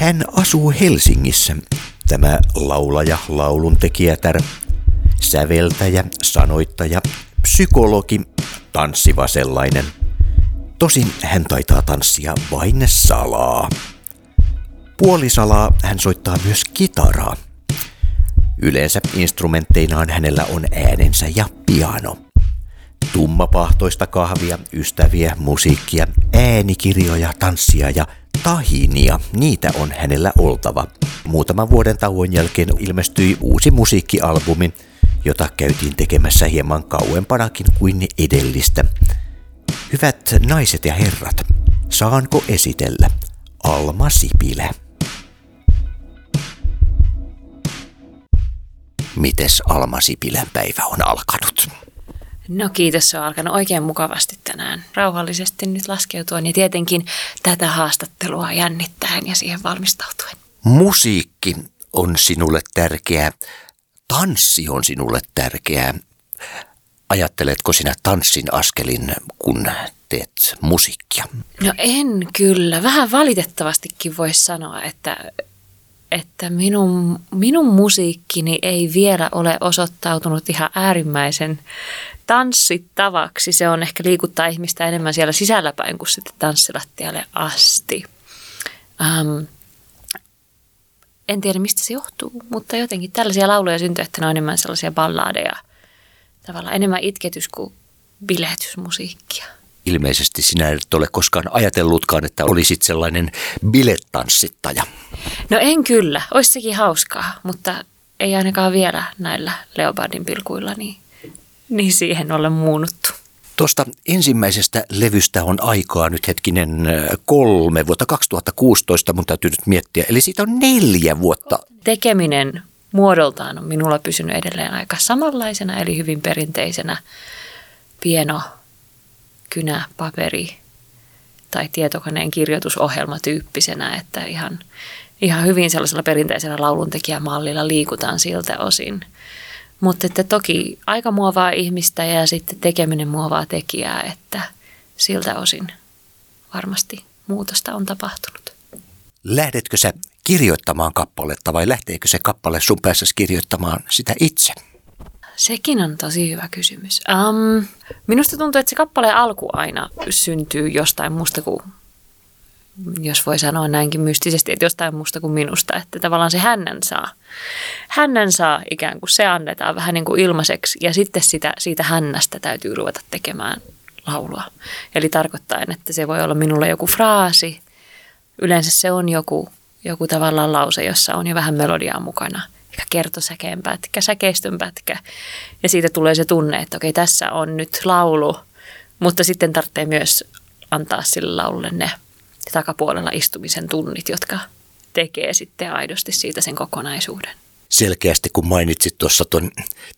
Hän asuu Helsingissä, tämä laulaja, lauluntekijätär, säveltäjä, sanoittaja, psykologi, tanssiva sellainen. Tosin hän taitaa tanssia vain salaa. Puolisalaa hän soittaa myös kitaraa. Yleensä instrumentteinaan hänellä on äänensä ja piano. Tummapahtoista kahvia, ystäviä, musiikkia, äänikirjoja, tanssia ja tahinia, niitä on hänellä oltava. Muutaman vuoden tauon jälkeen ilmestyi uusi musiikkialbumi, jota käytiin tekemässä hieman kauempanakin kuin edellistä. Hyvät naiset ja herrat, saanko esitellä Alma Sipilä? Mites Alma Sipilän päivä on alkanut? No kiitos, se on alkanut oikein mukavasti tänään. Rauhallisesti nyt laskeutuen ja tietenkin tätä haastattelua jännittäen ja siihen valmistautuen. Musiikki on sinulle tärkeää. Tanssi on sinulle tärkeää. Ajatteletko sinä tanssin askelin, kun teet musiikkia? No en kyllä. Vähän valitettavastikin voisi sanoa, että että minun, minun musiikkini ei vielä ole osoittautunut ihan äärimmäisen tanssittavaksi. Se on ehkä liikuttaa ihmistä enemmän siellä sisälläpäin kuin sitten tanssilattialle asti. Um, en tiedä, mistä se johtuu, mutta jotenkin tällaisia lauluja syntyy, että ne on enemmän sellaisia balladeja. Tavallaan enemmän itketys kuin bilehdysmusiikkia ilmeisesti sinä et ole koskaan ajatellutkaan, että olisit sellainen bilettanssittaja. No en kyllä, olisi sekin hauskaa, mutta ei ainakaan vielä näillä Leopardin pilkuilla niin, niin siihen ole muunuttu. Tuosta ensimmäisestä levystä on aikaa nyt hetkinen kolme vuotta 2016, mun täytyy nyt miettiä. Eli siitä on neljä vuotta. Tekeminen muodoltaan on minulla pysynyt edelleen aika samanlaisena, eli hyvin perinteisenä pieno kynä, paperi tai tietokoneen kirjoitusohjelma tyyppisenä, että ihan, ihan hyvin sellaisella perinteisellä lauluntekijämallilla liikutaan siltä osin. Mutta että toki aika muovaa ihmistä ja sitten tekeminen muovaa tekijää, että siltä osin varmasti muutosta on tapahtunut. Lähdetkö sä kirjoittamaan kappaletta vai lähteekö se kappale sun päässä kirjoittamaan sitä itse? Sekin on tosi hyvä kysymys. Um, minusta tuntuu, että se kappaleen alku aina syntyy jostain muusta kuin, jos voi sanoa näinkin mystisesti, että jostain muusta kuin minusta. Että tavallaan se hännän saa. Hännän saa ikään kuin se annetaan vähän niin kuin ilmaiseksi ja sitten sitä, siitä hännästä täytyy ruveta tekemään laulua. Eli tarkoittaa, että se voi olla minulle joku fraasi. Yleensä se on joku, joku tavallaan lause, jossa on jo vähän melodiaa mukana – ehkä kertosäkeen pätkä, säkeistön pätkä. Ja siitä tulee se tunne, että okei, tässä on nyt laulu, mutta sitten tarvitsee myös antaa sille laululle ne takapuolella istumisen tunnit, jotka tekee sitten aidosti siitä sen kokonaisuuden. Selkeästi kun mainitsit tuossa tuon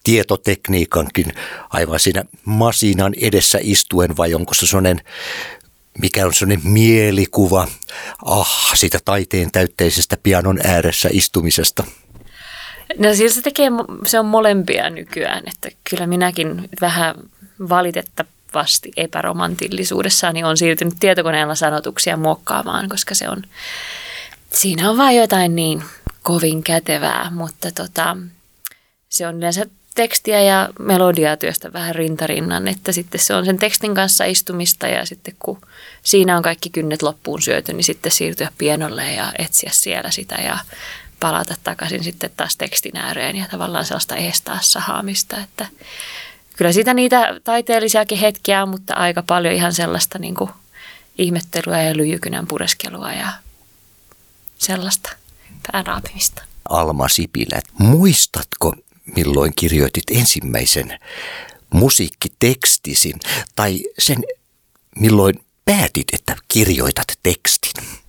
tietotekniikankin aivan siinä masinan edessä istuen vai onko se sellainen mikä on sellainen mielikuva, ah, siitä taiteen täytteisestä pianon ääressä istumisesta – No siis se tekee, se on molempia nykyään, että kyllä minäkin vähän valitettavasti epäromantillisuudessani on siirtynyt tietokoneella sanotuksia muokkaamaan, koska se on, siinä on vain jotain niin kovin kätevää, mutta tota, se on yleensä tekstiä ja melodiaa työstä vähän rintarinnan, että sitten se on sen tekstin kanssa istumista ja sitten kun siinä on kaikki kynnet loppuun syöty, niin sitten siirtyä pienolle ja etsiä siellä sitä ja palata takaisin sitten taas tekstin ääreen ja tavallaan sellaista estää sahaamista, että kyllä siitä niitä taiteellisiakin hetkiä on, mutta aika paljon ihan sellaista niin kuin ihmettelyä ja lyijykynän pureskelua ja sellaista pääraapimista. Alma Sipilä, muistatko milloin kirjoitit ensimmäisen musiikkitekstisi tai sen milloin päätit, että kirjoitat tekstin?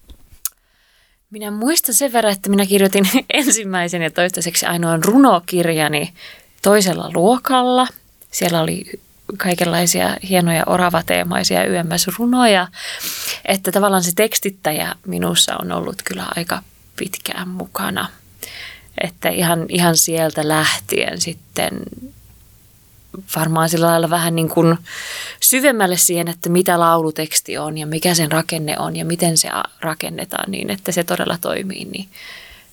Minä muistan sen verran, että minä kirjoitin ensimmäisen ja toistaiseksi ainoan runokirjani toisella luokalla. Siellä oli kaikenlaisia hienoja oravateemaisia YMS-runoja, että tavallaan se tekstittäjä minussa on ollut kyllä aika pitkään mukana. Että ihan, ihan sieltä lähtien sitten varmaan sillä lailla vähän niin kuin syvemmälle siihen, että mitä lauluteksti on ja mikä sen rakenne on ja miten se rakennetaan niin, että se todella toimii, niin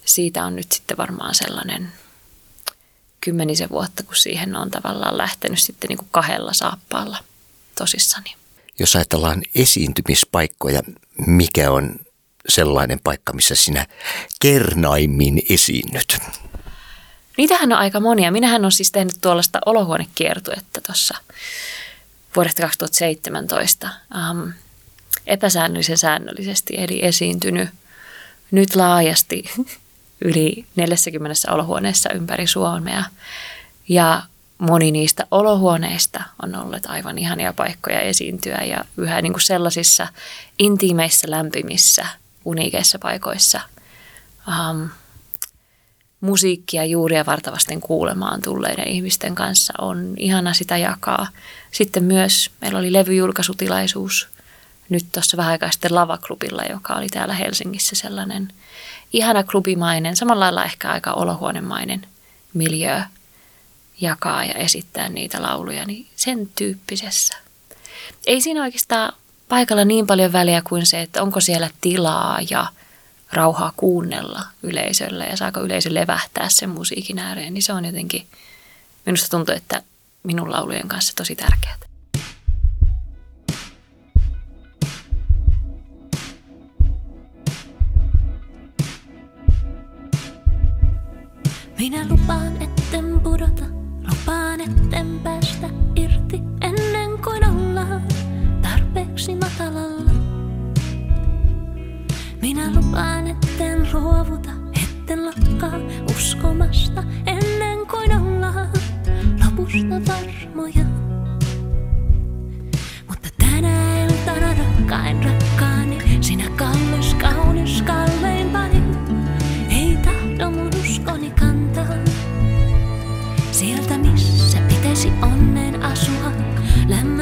siitä on nyt sitten varmaan sellainen kymmenisen vuotta, kun siihen on tavallaan lähtenyt sitten niin kuin kahdella saappaalla tosissani. Jos ajatellaan esiintymispaikkoja, mikä on sellainen paikka, missä sinä kernaimmin esiinnyt? Niitähän on aika monia. Minähän on siis tehnyt tuollaista olohuonekiertuetta tuossa vuodesta 2017 um, epäsäännöllisen säännöllisesti, eli esiintynyt nyt laajasti yli 40 olohuoneessa ympäri Suomea. Ja moni niistä olohuoneista on ollut aivan ihania paikkoja esiintyä ja yhä niin kuin sellaisissa intiimeissä, lämpimissä, uniikeissa paikoissa um, musiikkia juuri ja vartavasten kuulemaan tulleiden ihmisten kanssa on ihana sitä jakaa. Sitten myös meillä oli levyjulkaisutilaisuus nyt tuossa vähän aikaa sitten Lavaklubilla, joka oli täällä Helsingissä sellainen ihana klubimainen, samalla lailla ehkä aika olohuonemainen miljö jakaa ja esittää niitä lauluja, niin sen tyyppisessä. Ei siinä oikeastaan paikalla niin paljon väliä kuin se, että onko siellä tilaa ja rauhaa kuunnella yleisölle ja saako yleisö levähtää sen musiikin ääreen, niin se on jotenkin, minusta tuntuu, että minun laulujen kanssa tosi tärkeää. Minä lupaan, etten pudota, lupaan, etten päästä irti ennen kuin ollaan tarpeeksi matalalla. Minä lupaan, etten luovuta, etten lakkaa uskomasta ennen kuin ollaan lopusta varmoja. Mutta tänä iltana rakkain rakkaani, sinä kallis, kaunis, kalleimpani, ei tahdo mun uskoni kantaa. Sieltä missä pitäisi onnen asua, lämmön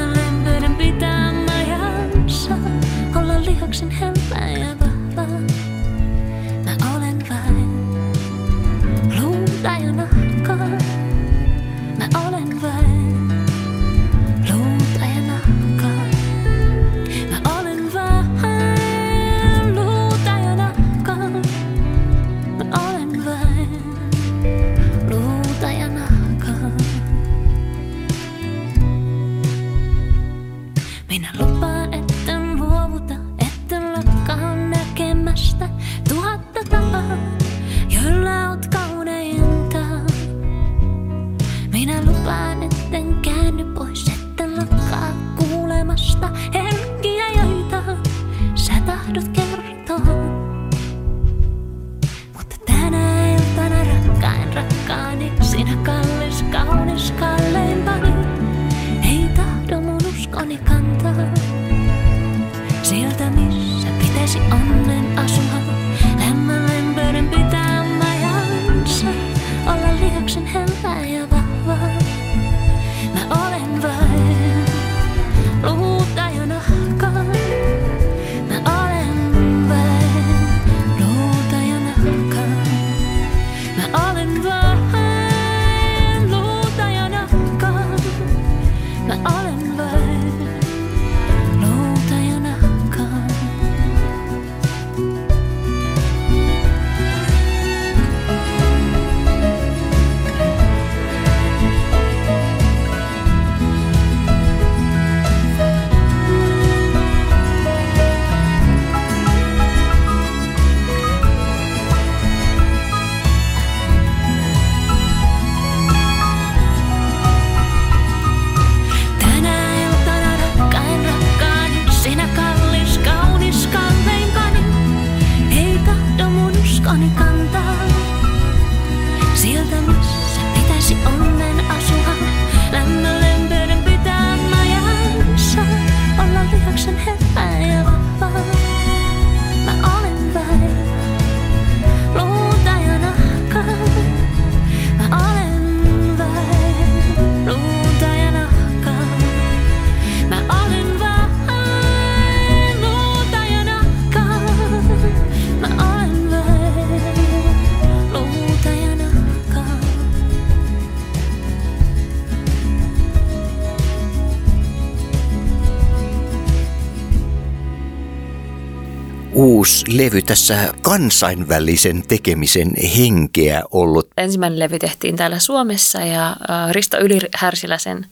levy tässä kansainvälisen tekemisen henkeä ollut. Ensimmäinen levy tehtiin täällä Suomessa ja Risto Ylihärsilä sen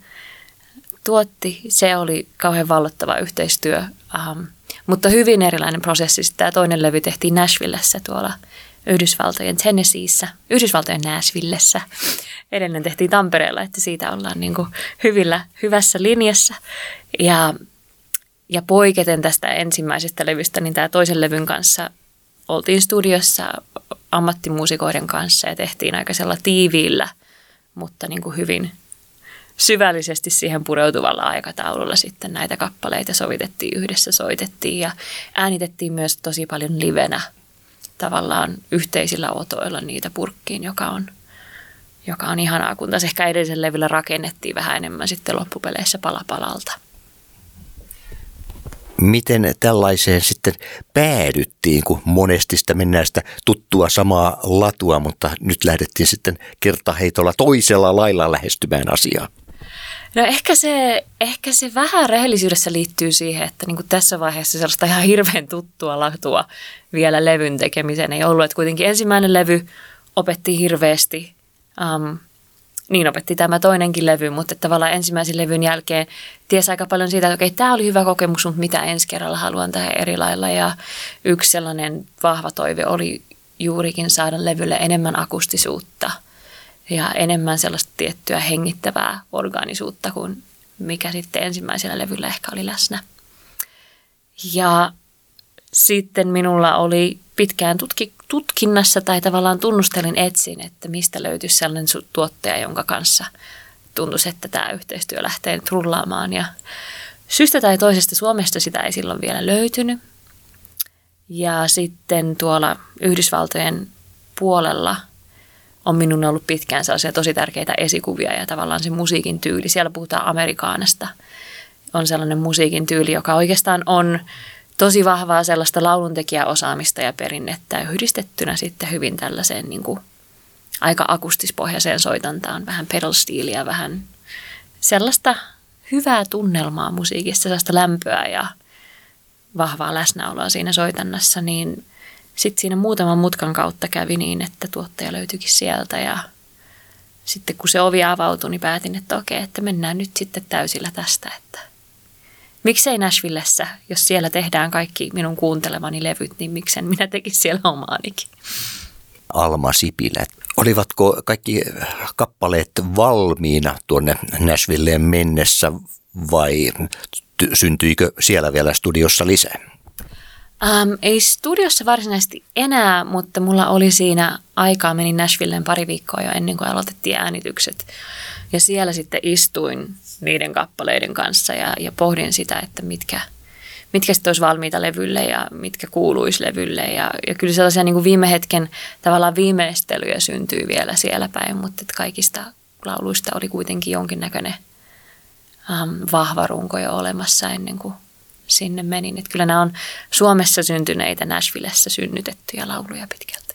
tuotti. Se oli kauhean vallottava yhteistyö, ähm, mutta hyvin erilainen prosessi. Tämä toinen levy tehtiin Nashvillessä tuolla Yhdysvaltojen Tennesseeissä, Yhdysvaltojen Nashvillessä. Edellinen tehtiin Tampereella, että siitä ollaan niin kuin hyvillä, hyvässä linjassa. Ja, ja poiketen tästä ensimmäisestä levystä, niin tämä toisen levyn kanssa oltiin studiossa ammattimuusikoiden kanssa ja tehtiin aika sellailla tiiviillä, mutta niin kuin hyvin syvällisesti siihen pureutuvalla aikataululla sitten näitä kappaleita sovitettiin yhdessä, soitettiin ja äänitettiin myös tosi paljon livenä tavallaan yhteisillä otoilla niitä purkkiin, joka on, joka on ihanaa, kun taas ehkä edellisen levyllä rakennettiin vähän enemmän sitten loppupeleissä palapalalta. Miten tällaiseen sitten päädyttiin, kun monesti sitä mennään sitä tuttua samaa latua, mutta nyt lähdettiin sitten kertaheitolla toisella lailla lähestymään asiaa? No ehkä se, ehkä se vähän rehellisyydessä liittyy siihen, että niin kuin tässä vaiheessa sellaista ihan hirveän tuttua latua vielä levyn tekemiseen ei ollut. Että kuitenkin ensimmäinen levy opetti hirveästi, um, niin opetti tämä toinenkin levy, mutta tavallaan ensimmäisen levyn jälkeen tiesi aika paljon siitä, että okei, tämä oli hyvä kokemus, mutta mitä ensi kerralla haluan tehdä eri lailla. Ja yksi sellainen vahva toive oli juurikin saada levylle enemmän akustisuutta – ja enemmän sellaista tiettyä hengittävää organisuutta kuin mikä sitten ensimmäisellä levyllä ehkä oli läsnä. Ja sitten minulla oli pitkään tutki, tutkinnassa tai tavallaan tunnustelin etsin, että mistä löytyisi sellainen tuottaja, jonka kanssa tuntuisi, että tämä yhteistyö lähtee nyt rullaamaan. Ja syystä tai toisesta Suomesta sitä ei silloin vielä löytynyt. Ja sitten tuolla Yhdysvaltojen puolella – on minun ollut pitkään sellaisia tosi tärkeitä esikuvia ja tavallaan se musiikin tyyli. Siellä puhutaan amerikaanasta. On sellainen musiikin tyyli, joka oikeastaan on tosi vahvaa sellaista lauluntekijäosaamista ja perinnettä yhdistettynä sitten hyvin tällaiseen niin kuin aika akustispohjaiseen soitantaan, vähän pedal-stiiliä, vähän sellaista hyvää tunnelmaa musiikissa, sellaista lämpöä ja vahvaa läsnäoloa siinä soitannassa, niin – sitten siinä muutaman mutkan kautta kävi niin, että tuottaja löytyikin sieltä ja sitten kun se ovi avautui, niin päätin, että okei, että mennään nyt sitten täysillä tästä, että miksei Nashvillessä, jos siellä tehdään kaikki minun kuuntelemani levyt, niin miksen minä tekisin siellä omaanikin. Alma Sipilä. Olivatko kaikki kappaleet valmiina tuonne Nashvilleen mennessä vai syntyikö siellä vielä studiossa lisää? Um, ei studiossa varsinaisesti enää, mutta mulla oli siinä aikaa, menin Nashvilleen pari viikkoa jo ennen kuin aloitettiin äänitykset. Ja siellä sitten istuin niiden kappaleiden kanssa ja, ja pohdin sitä, että mitkä, mitkä sitten olisi valmiita levylle ja mitkä kuuluisi levylle. Ja, ja kyllä sellaisia niin kuin viime hetken tavallaan viimeistelyjä syntyy vielä siellä päin, mutta että kaikista lauluista oli kuitenkin jonkinnäköinen um, vahva runko jo olemassa ennen kuin sinne menin. Että kyllä nämä on Suomessa syntyneitä, Nashvillessä synnytettyjä lauluja pitkälti.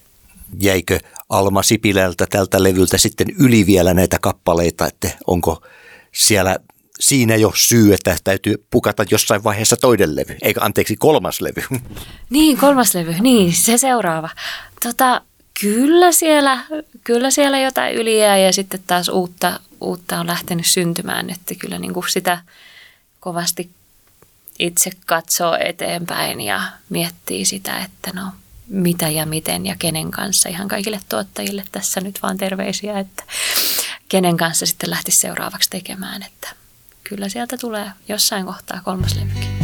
Jäikö Alma Sipilältä tältä levyltä sitten yli vielä näitä kappaleita, että onko siellä siinä jo syy, että täytyy pukata jossain vaiheessa toinen levy, eikä anteeksi kolmas levy. Niin, kolmas levy, niin se seuraava. Tota, kyllä, siellä, kyllä siellä jotain yliä ja sitten taas uutta, uutta on lähtenyt syntymään, että kyllä niin kuin sitä kovasti itse katsoo eteenpäin ja miettii sitä, että no mitä ja miten ja kenen kanssa. Ihan kaikille tuottajille tässä nyt vaan terveisiä, että kenen kanssa sitten lähtisi seuraavaksi tekemään. Että kyllä sieltä tulee jossain kohtaa kolmas levykin.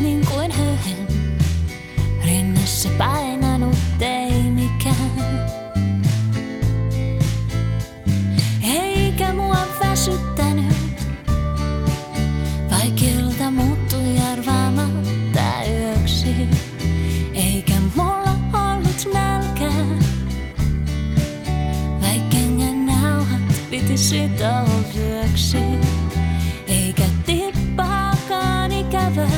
Niin kuin höyhen. Rinnassa painanut ei mikään. Eikä mua väsyttänyt, vaikilta muuttui arvaamatta yöksi. Eikä mulla ollut nälkää, vaikka nauhat piti vyöksi. Eikä tippaakaan ikävää.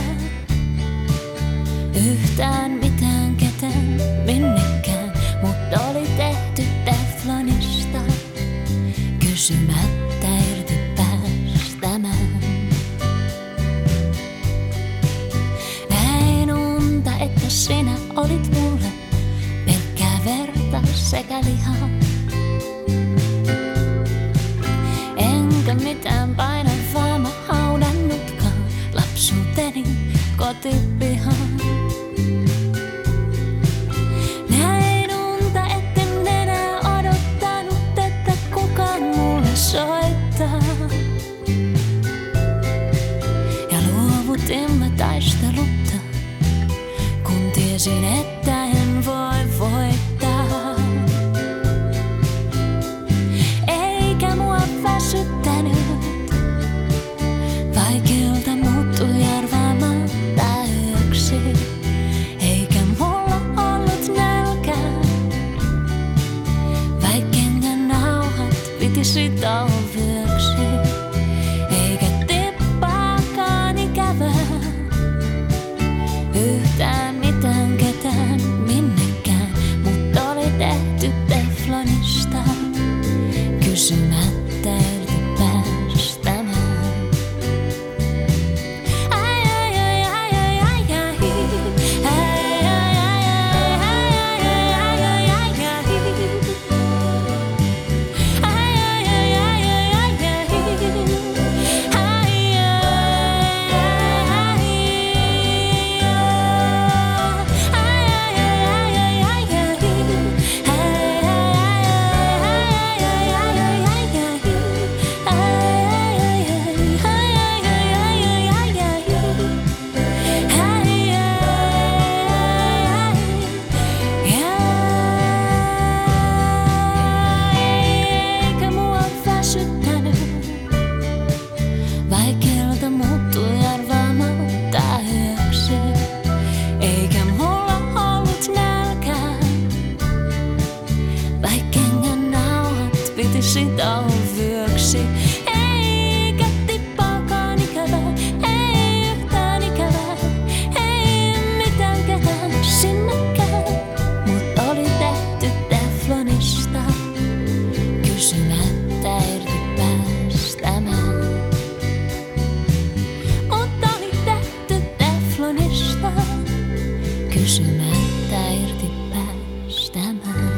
Kysymättä irti päästämään.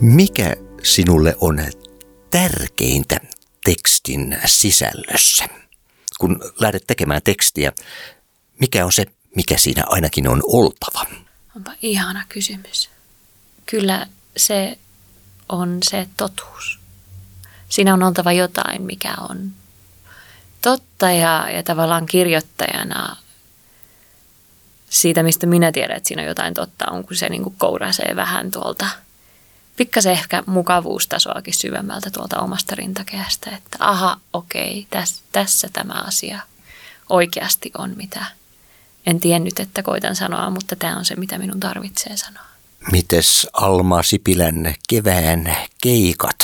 Mikä sinulle on tärkeintä tekstin sisällössä? Kun lähdet tekemään tekstiä, mikä on se, mikä siinä ainakin on oltava? Onpa ihana kysymys. Kyllä se on se totuus. Siinä on oltava jotain, mikä on totta ja, ja tavallaan kirjoittajana siitä, mistä minä tiedän, että siinä on jotain totta, on kun se niin kuin kourasee vähän tuolta pikkasen ehkä mukavuustasoakin syvemmältä tuolta omasta rintakehästä, että aha, okei, täs, tässä tämä asia oikeasti on, mitä en tiennyt, että koitan sanoa, mutta tämä on se, mitä minun tarvitsee sanoa. Mites Alma Sipilän kevään keikat?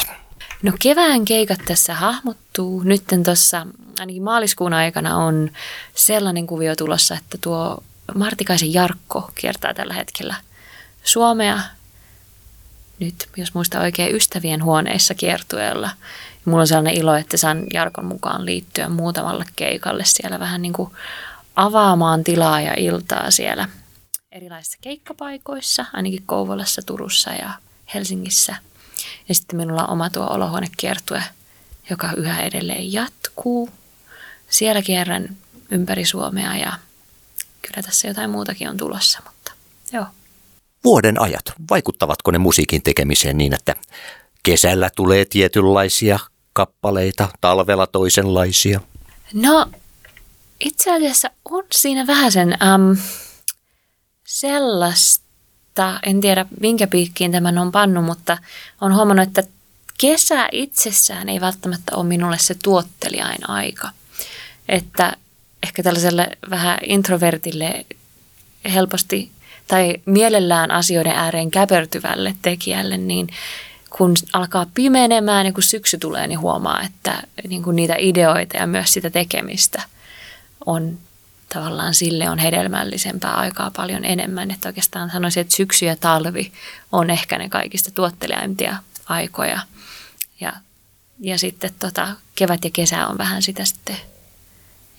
No kevään keikat tässä hahmottuu. Nytten tuossa ainakin maaliskuun aikana on sellainen kuvio tulossa, että tuo Martikaisen Jarkko kiertää tällä hetkellä Suomea. Nyt, jos muista oikein, ystävien huoneissa kiertueella. Mulla on sellainen ilo, että saan Jarkon mukaan liittyä muutamalle keikalle siellä vähän niin kuin avaamaan tilaa ja iltaa siellä erilaisissa keikkapaikoissa, ainakin Kouvolassa, Turussa ja Helsingissä. Ja sitten minulla on oma tuo olohuonekiertue, joka yhä edelleen jatkuu. Siellä kierrän ympäri Suomea ja kyllä tässä jotain muutakin on tulossa, mutta joo. Vuoden ajat, vaikuttavatko ne musiikin tekemiseen niin, että kesällä tulee tietynlaisia kappaleita, talvella toisenlaisia? No itse asiassa on siinä vähän sen äm, sellaista, en tiedä minkä piikkiin tämän on pannu, mutta on huomannut, että kesä itsessään ei välttämättä ole minulle se tuottelijain aika. Että ehkä tällaiselle vähän introvertille helposti tai mielellään asioiden ääreen käpertyvälle tekijälle, niin kun alkaa pimenemään ja kun syksy tulee, niin huomaa, että niin kuin niitä ideoita ja myös sitä tekemistä on tavallaan sille on hedelmällisempää aikaa paljon enemmän. Että oikeastaan sanoisin, että syksy ja talvi on ehkä ne kaikista tuottelijaimpia aikoja. Ja, ja sitten tota, kevät ja kesä on vähän sitä sitten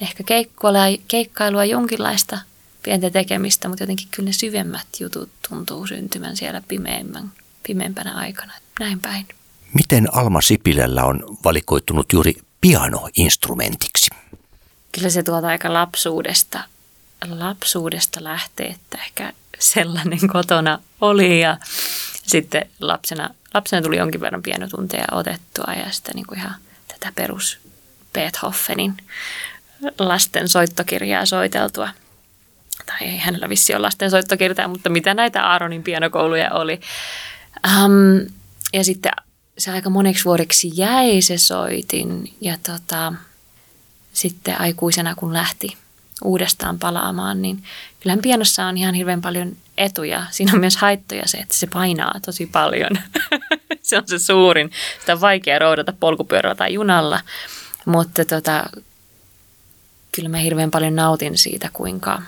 ehkä keikkailua, keikkailua jonkinlaista pientä tekemistä, mutta jotenkin kyllä ne syvemmät jutut tuntuu syntymän siellä pimeämmän, pimeämpänä aikana. Näin päin. Miten Alma Sipilällä on valikoitunut juuri pianoinstrumentiksi? Kyllä se tuolta aika lapsuudesta, lapsuudesta lähtee, että ehkä sellainen kotona oli ja sitten lapsena, lapsena tuli jonkin verran pienotunteja otettua ja sitten niin kuin ihan tätä perus Beethovenin lasten soittokirjaa soiteltua. Tai ei hänellä vissi ole lasten soittokirjaa, mutta mitä näitä Aaronin pianokouluja oli. Um, ja sitten se aika moneksi vuodeksi jäi se soitin ja tota, sitten aikuisena kun lähti uudestaan palaamaan, niin kyllähän pianossa on ihan hirveän paljon etuja. Siinä on myös haittoja se, että se painaa tosi paljon. se on se suurin. Sitä on vaikea roudata polkupyörällä tai junalla, mutta tota, kyllä mä hirveän paljon nautin siitä, kuinka,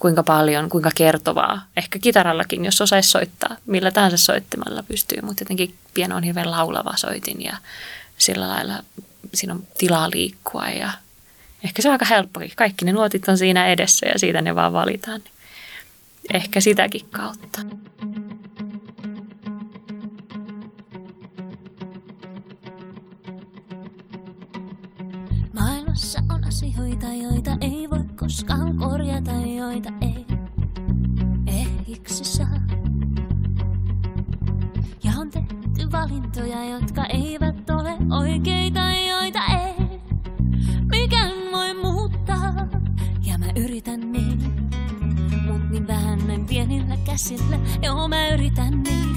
kuinka paljon, kuinka kertovaa. Ehkä kitarallakin, jos osaisi soittaa, millä tahansa soittimalla pystyy, mutta jotenkin piano on hirveän laulava soitin ja sillä lailla siinä on tilaa liikkua ja ehkä se on aika helppokin. Kaikki ne nuotit on siinä edessä ja siitä ne vaan valitaan. Ehkä sitäkin kautta. Asioita, joita ei voi koskaan korjata, joita ei ehjiksi saa. Ja on tehty valintoja, jotka eivät ole oikeita, joita ei mikään voi muuttaa. Ja mä yritän niin, mut niin vähän näin pienillä käsillä. Joo, mä yritän niin,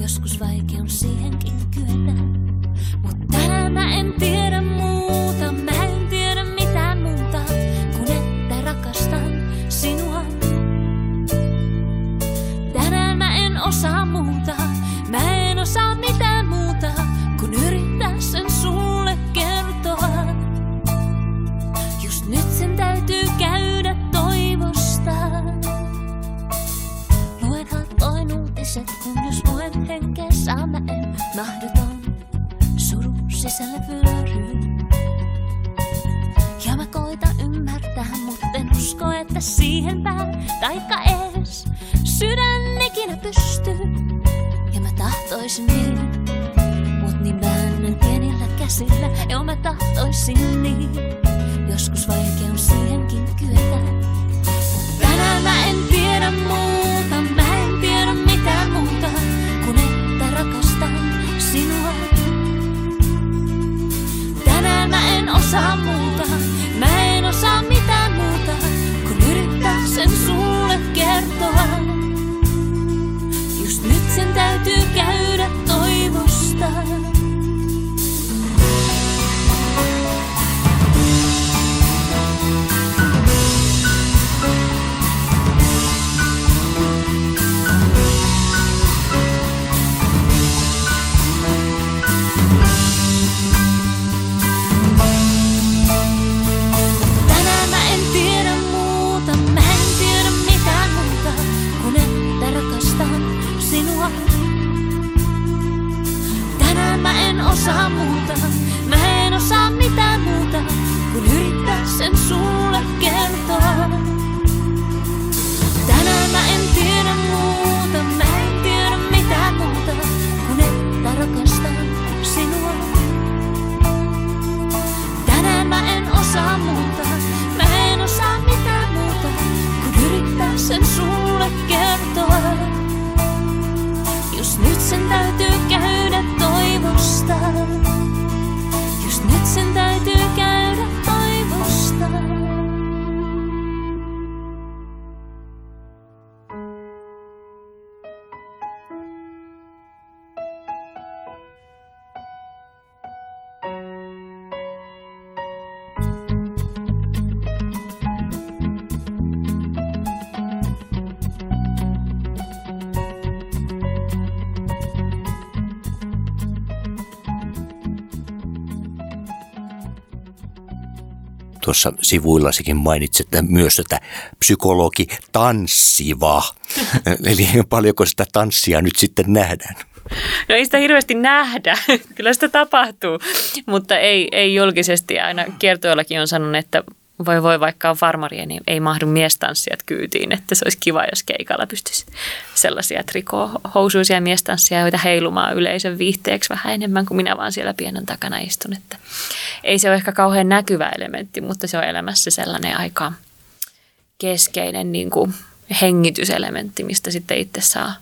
joskus vaikea on siihenkin kyetä. Mut tänään mä en tiedä siihen pää taikka ees sydän ikinä pystyy. Ja mä tahtoisin niin, mut niin väännän pienillä käsillä. Joo mä tahtoisin Tuossa sivuillasikin mainitsit että myös, että psykologi tanssiva. Eli paljonko sitä tanssia nyt sitten nähdään? No ei sitä hirveästi nähdä, kyllä sitä tapahtuu, mutta ei, ei julkisesti. Aina kiertoillakin on sanonut, että voi voi vaikka on farmaria, niin ei mahdu miestanssijat kyytiin, että se olisi kiva, jos keikalla pystyisi sellaisia trikohousuisia miestanssia, joita heilumaan yleisön viihteeksi vähän enemmän kuin minä vaan siellä pienen takana istun. Että ei se ole ehkä kauhean näkyvä elementti, mutta se on elämässä sellainen aika keskeinen niin kuin hengityselementti, mistä sitten itse saa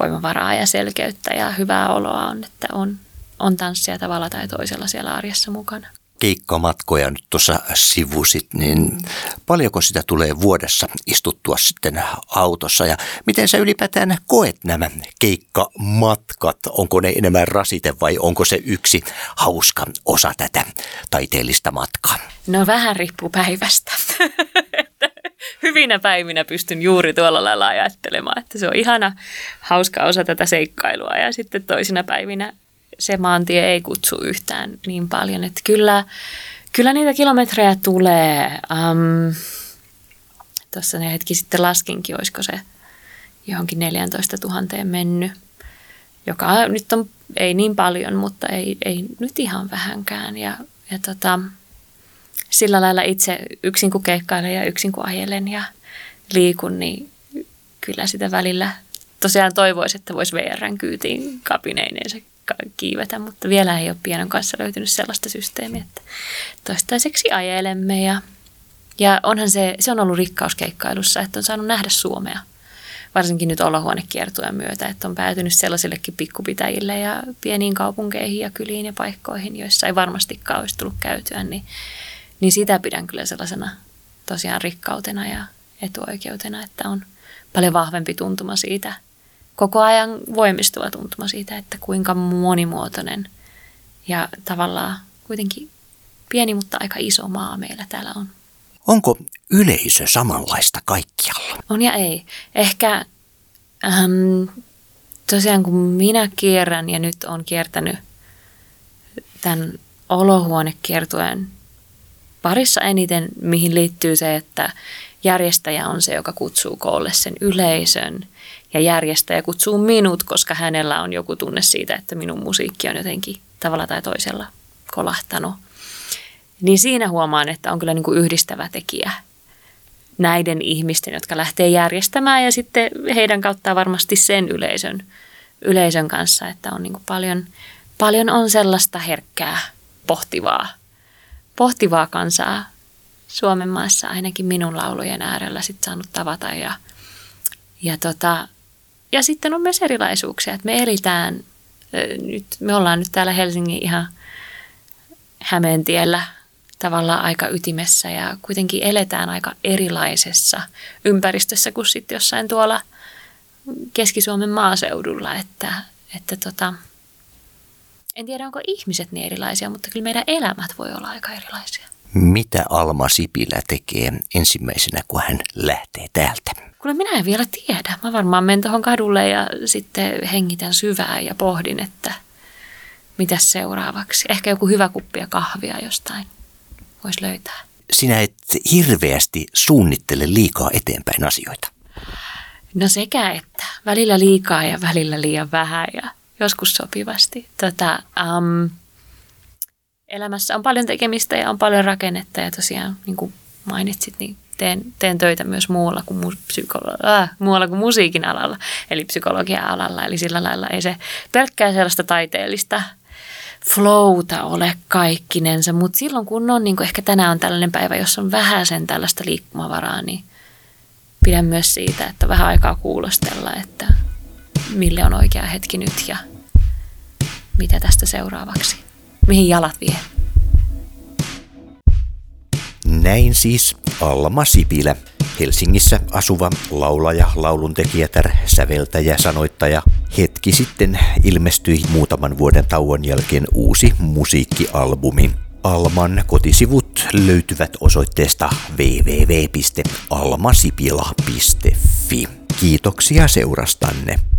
voimavaraa ja selkeyttä ja hyvää oloa on, että on, on tanssia tavalla tai toisella siellä arjessa mukana. Keikkamatkoja nyt tuossa sivusit, niin paljonko sitä tulee vuodessa istuttua sitten autossa ja miten sä ylipäätään koet nämä keikkamatkat? Onko ne enemmän rasite vai onko se yksi hauska osa tätä taiteellista matkaa? No vähän riippuu päivästä. Hyvinä päivinä pystyn juuri tuolla lailla ajattelemaan, että se on ihana, hauska osa tätä seikkailua ja sitten toisina päivinä se maantie ei kutsu yhtään niin paljon. Että kyllä, kyllä niitä kilometrejä tulee. Um, Tuossa ne hetki sitten laskinkin, olisiko se johonkin 14 000 mennyt, joka nyt on ei niin paljon, mutta ei, ei nyt ihan vähänkään. Ja, ja tota, sillä lailla itse yksin kun keikkailen ja yksin kun ajelen ja liikun, niin kyllä sitä välillä tosiaan toivoisi, että voisi VRn kyytiin kapineineensa kiivetä, mutta vielä ei ole pienen kanssa löytynyt sellaista systeemiä, että toistaiseksi ajelemme ja, ja onhan se, se on ollut rikkauskeikkailussa, että on saanut nähdä Suomea varsinkin nyt olohuonekiertueen myötä, että on päätynyt sellaisillekin pikkupitäjille ja pieniin kaupunkeihin ja kyliin ja paikkoihin, joissa ei varmastikaan olisi tullut käytyä, niin, niin sitä pidän kyllä sellaisena tosiaan rikkautena ja etuoikeutena, että on paljon vahvempi tuntuma siitä – koko ajan voimistuva tuntuma siitä, että kuinka monimuotoinen ja tavallaan kuitenkin pieni, mutta aika iso maa meillä täällä on. Onko yleisö samanlaista kaikkialla? On ja ei. Ehkä ähm, tosiaan kun minä kierrän ja nyt on kiertänyt tämän olohuonekiertueen parissa eniten, mihin liittyy se, että järjestäjä on se, joka kutsuu koolle sen yleisön ja järjestäjä kutsuu minut, koska hänellä on joku tunne siitä, että minun musiikki on jotenkin tavalla tai toisella kolahtanut. Niin siinä huomaan, että on kyllä niin kuin yhdistävä tekijä näiden ihmisten, jotka lähtee järjestämään ja sitten heidän kauttaan varmasti sen yleisön, yleisön kanssa, että on niin kuin paljon, paljon on sellaista herkkää, pohtivaa, pohtivaa kansaa Suomen maassa ainakin minun laulujen äärellä sit saanut tavata ja, ja tota, ja sitten on myös erilaisuuksia, että me eritään, nyt, me ollaan nyt täällä Helsingin ihan Hämeentiellä tavallaan aika ytimessä ja kuitenkin eletään aika erilaisessa ympäristössä kuin sitten jossain tuolla Keski-Suomen maaseudulla, että, että tota, en tiedä onko ihmiset niin erilaisia, mutta kyllä meidän elämät voi olla aika erilaisia. Mitä Alma Sipilä tekee ensimmäisenä, kun hän lähtee täältä? Kuule, minä en vielä tiedä. Mä varmaan menen tuohon kadulle ja sitten hengitän syvää ja pohdin, että mitä seuraavaksi. Ehkä joku hyvä kuppia kahvia jostain voisi löytää. Sinä et hirveästi suunnittele liikaa eteenpäin asioita. No sekä että. Välillä liikaa ja välillä liian vähän ja joskus sopivasti. Tota, um, elämässä on paljon tekemistä ja on paljon rakennetta ja tosiaan niin kuin mainitsit, niin teen, teen töitä myös muualla kuin, mu- psykolo- äh, muualla kuin musiikin alalla, eli psykologian alalla. Eli sillä lailla ei se pelkkää sellaista taiteellista flowta ole kaikkinensa, mutta silloin kun on, niin kuin ehkä tänään on tällainen päivä, jossa on vähän sen tällaista liikkumavaraa, niin pidän myös siitä, että vähän aikaa kuulostella, että mille on oikea hetki nyt ja mitä tästä seuraavaksi. Mihin jalat vie? Näin siis Alma Sipilä, Helsingissä asuva laulaja, lauluntekijätär, säveltäjä, sanoittaja. Hetki sitten ilmestyi muutaman vuoden tauon jälkeen uusi musiikkialbumi. Alman kotisivut löytyvät osoitteesta www.almasipila.fi. Kiitoksia seurastanne.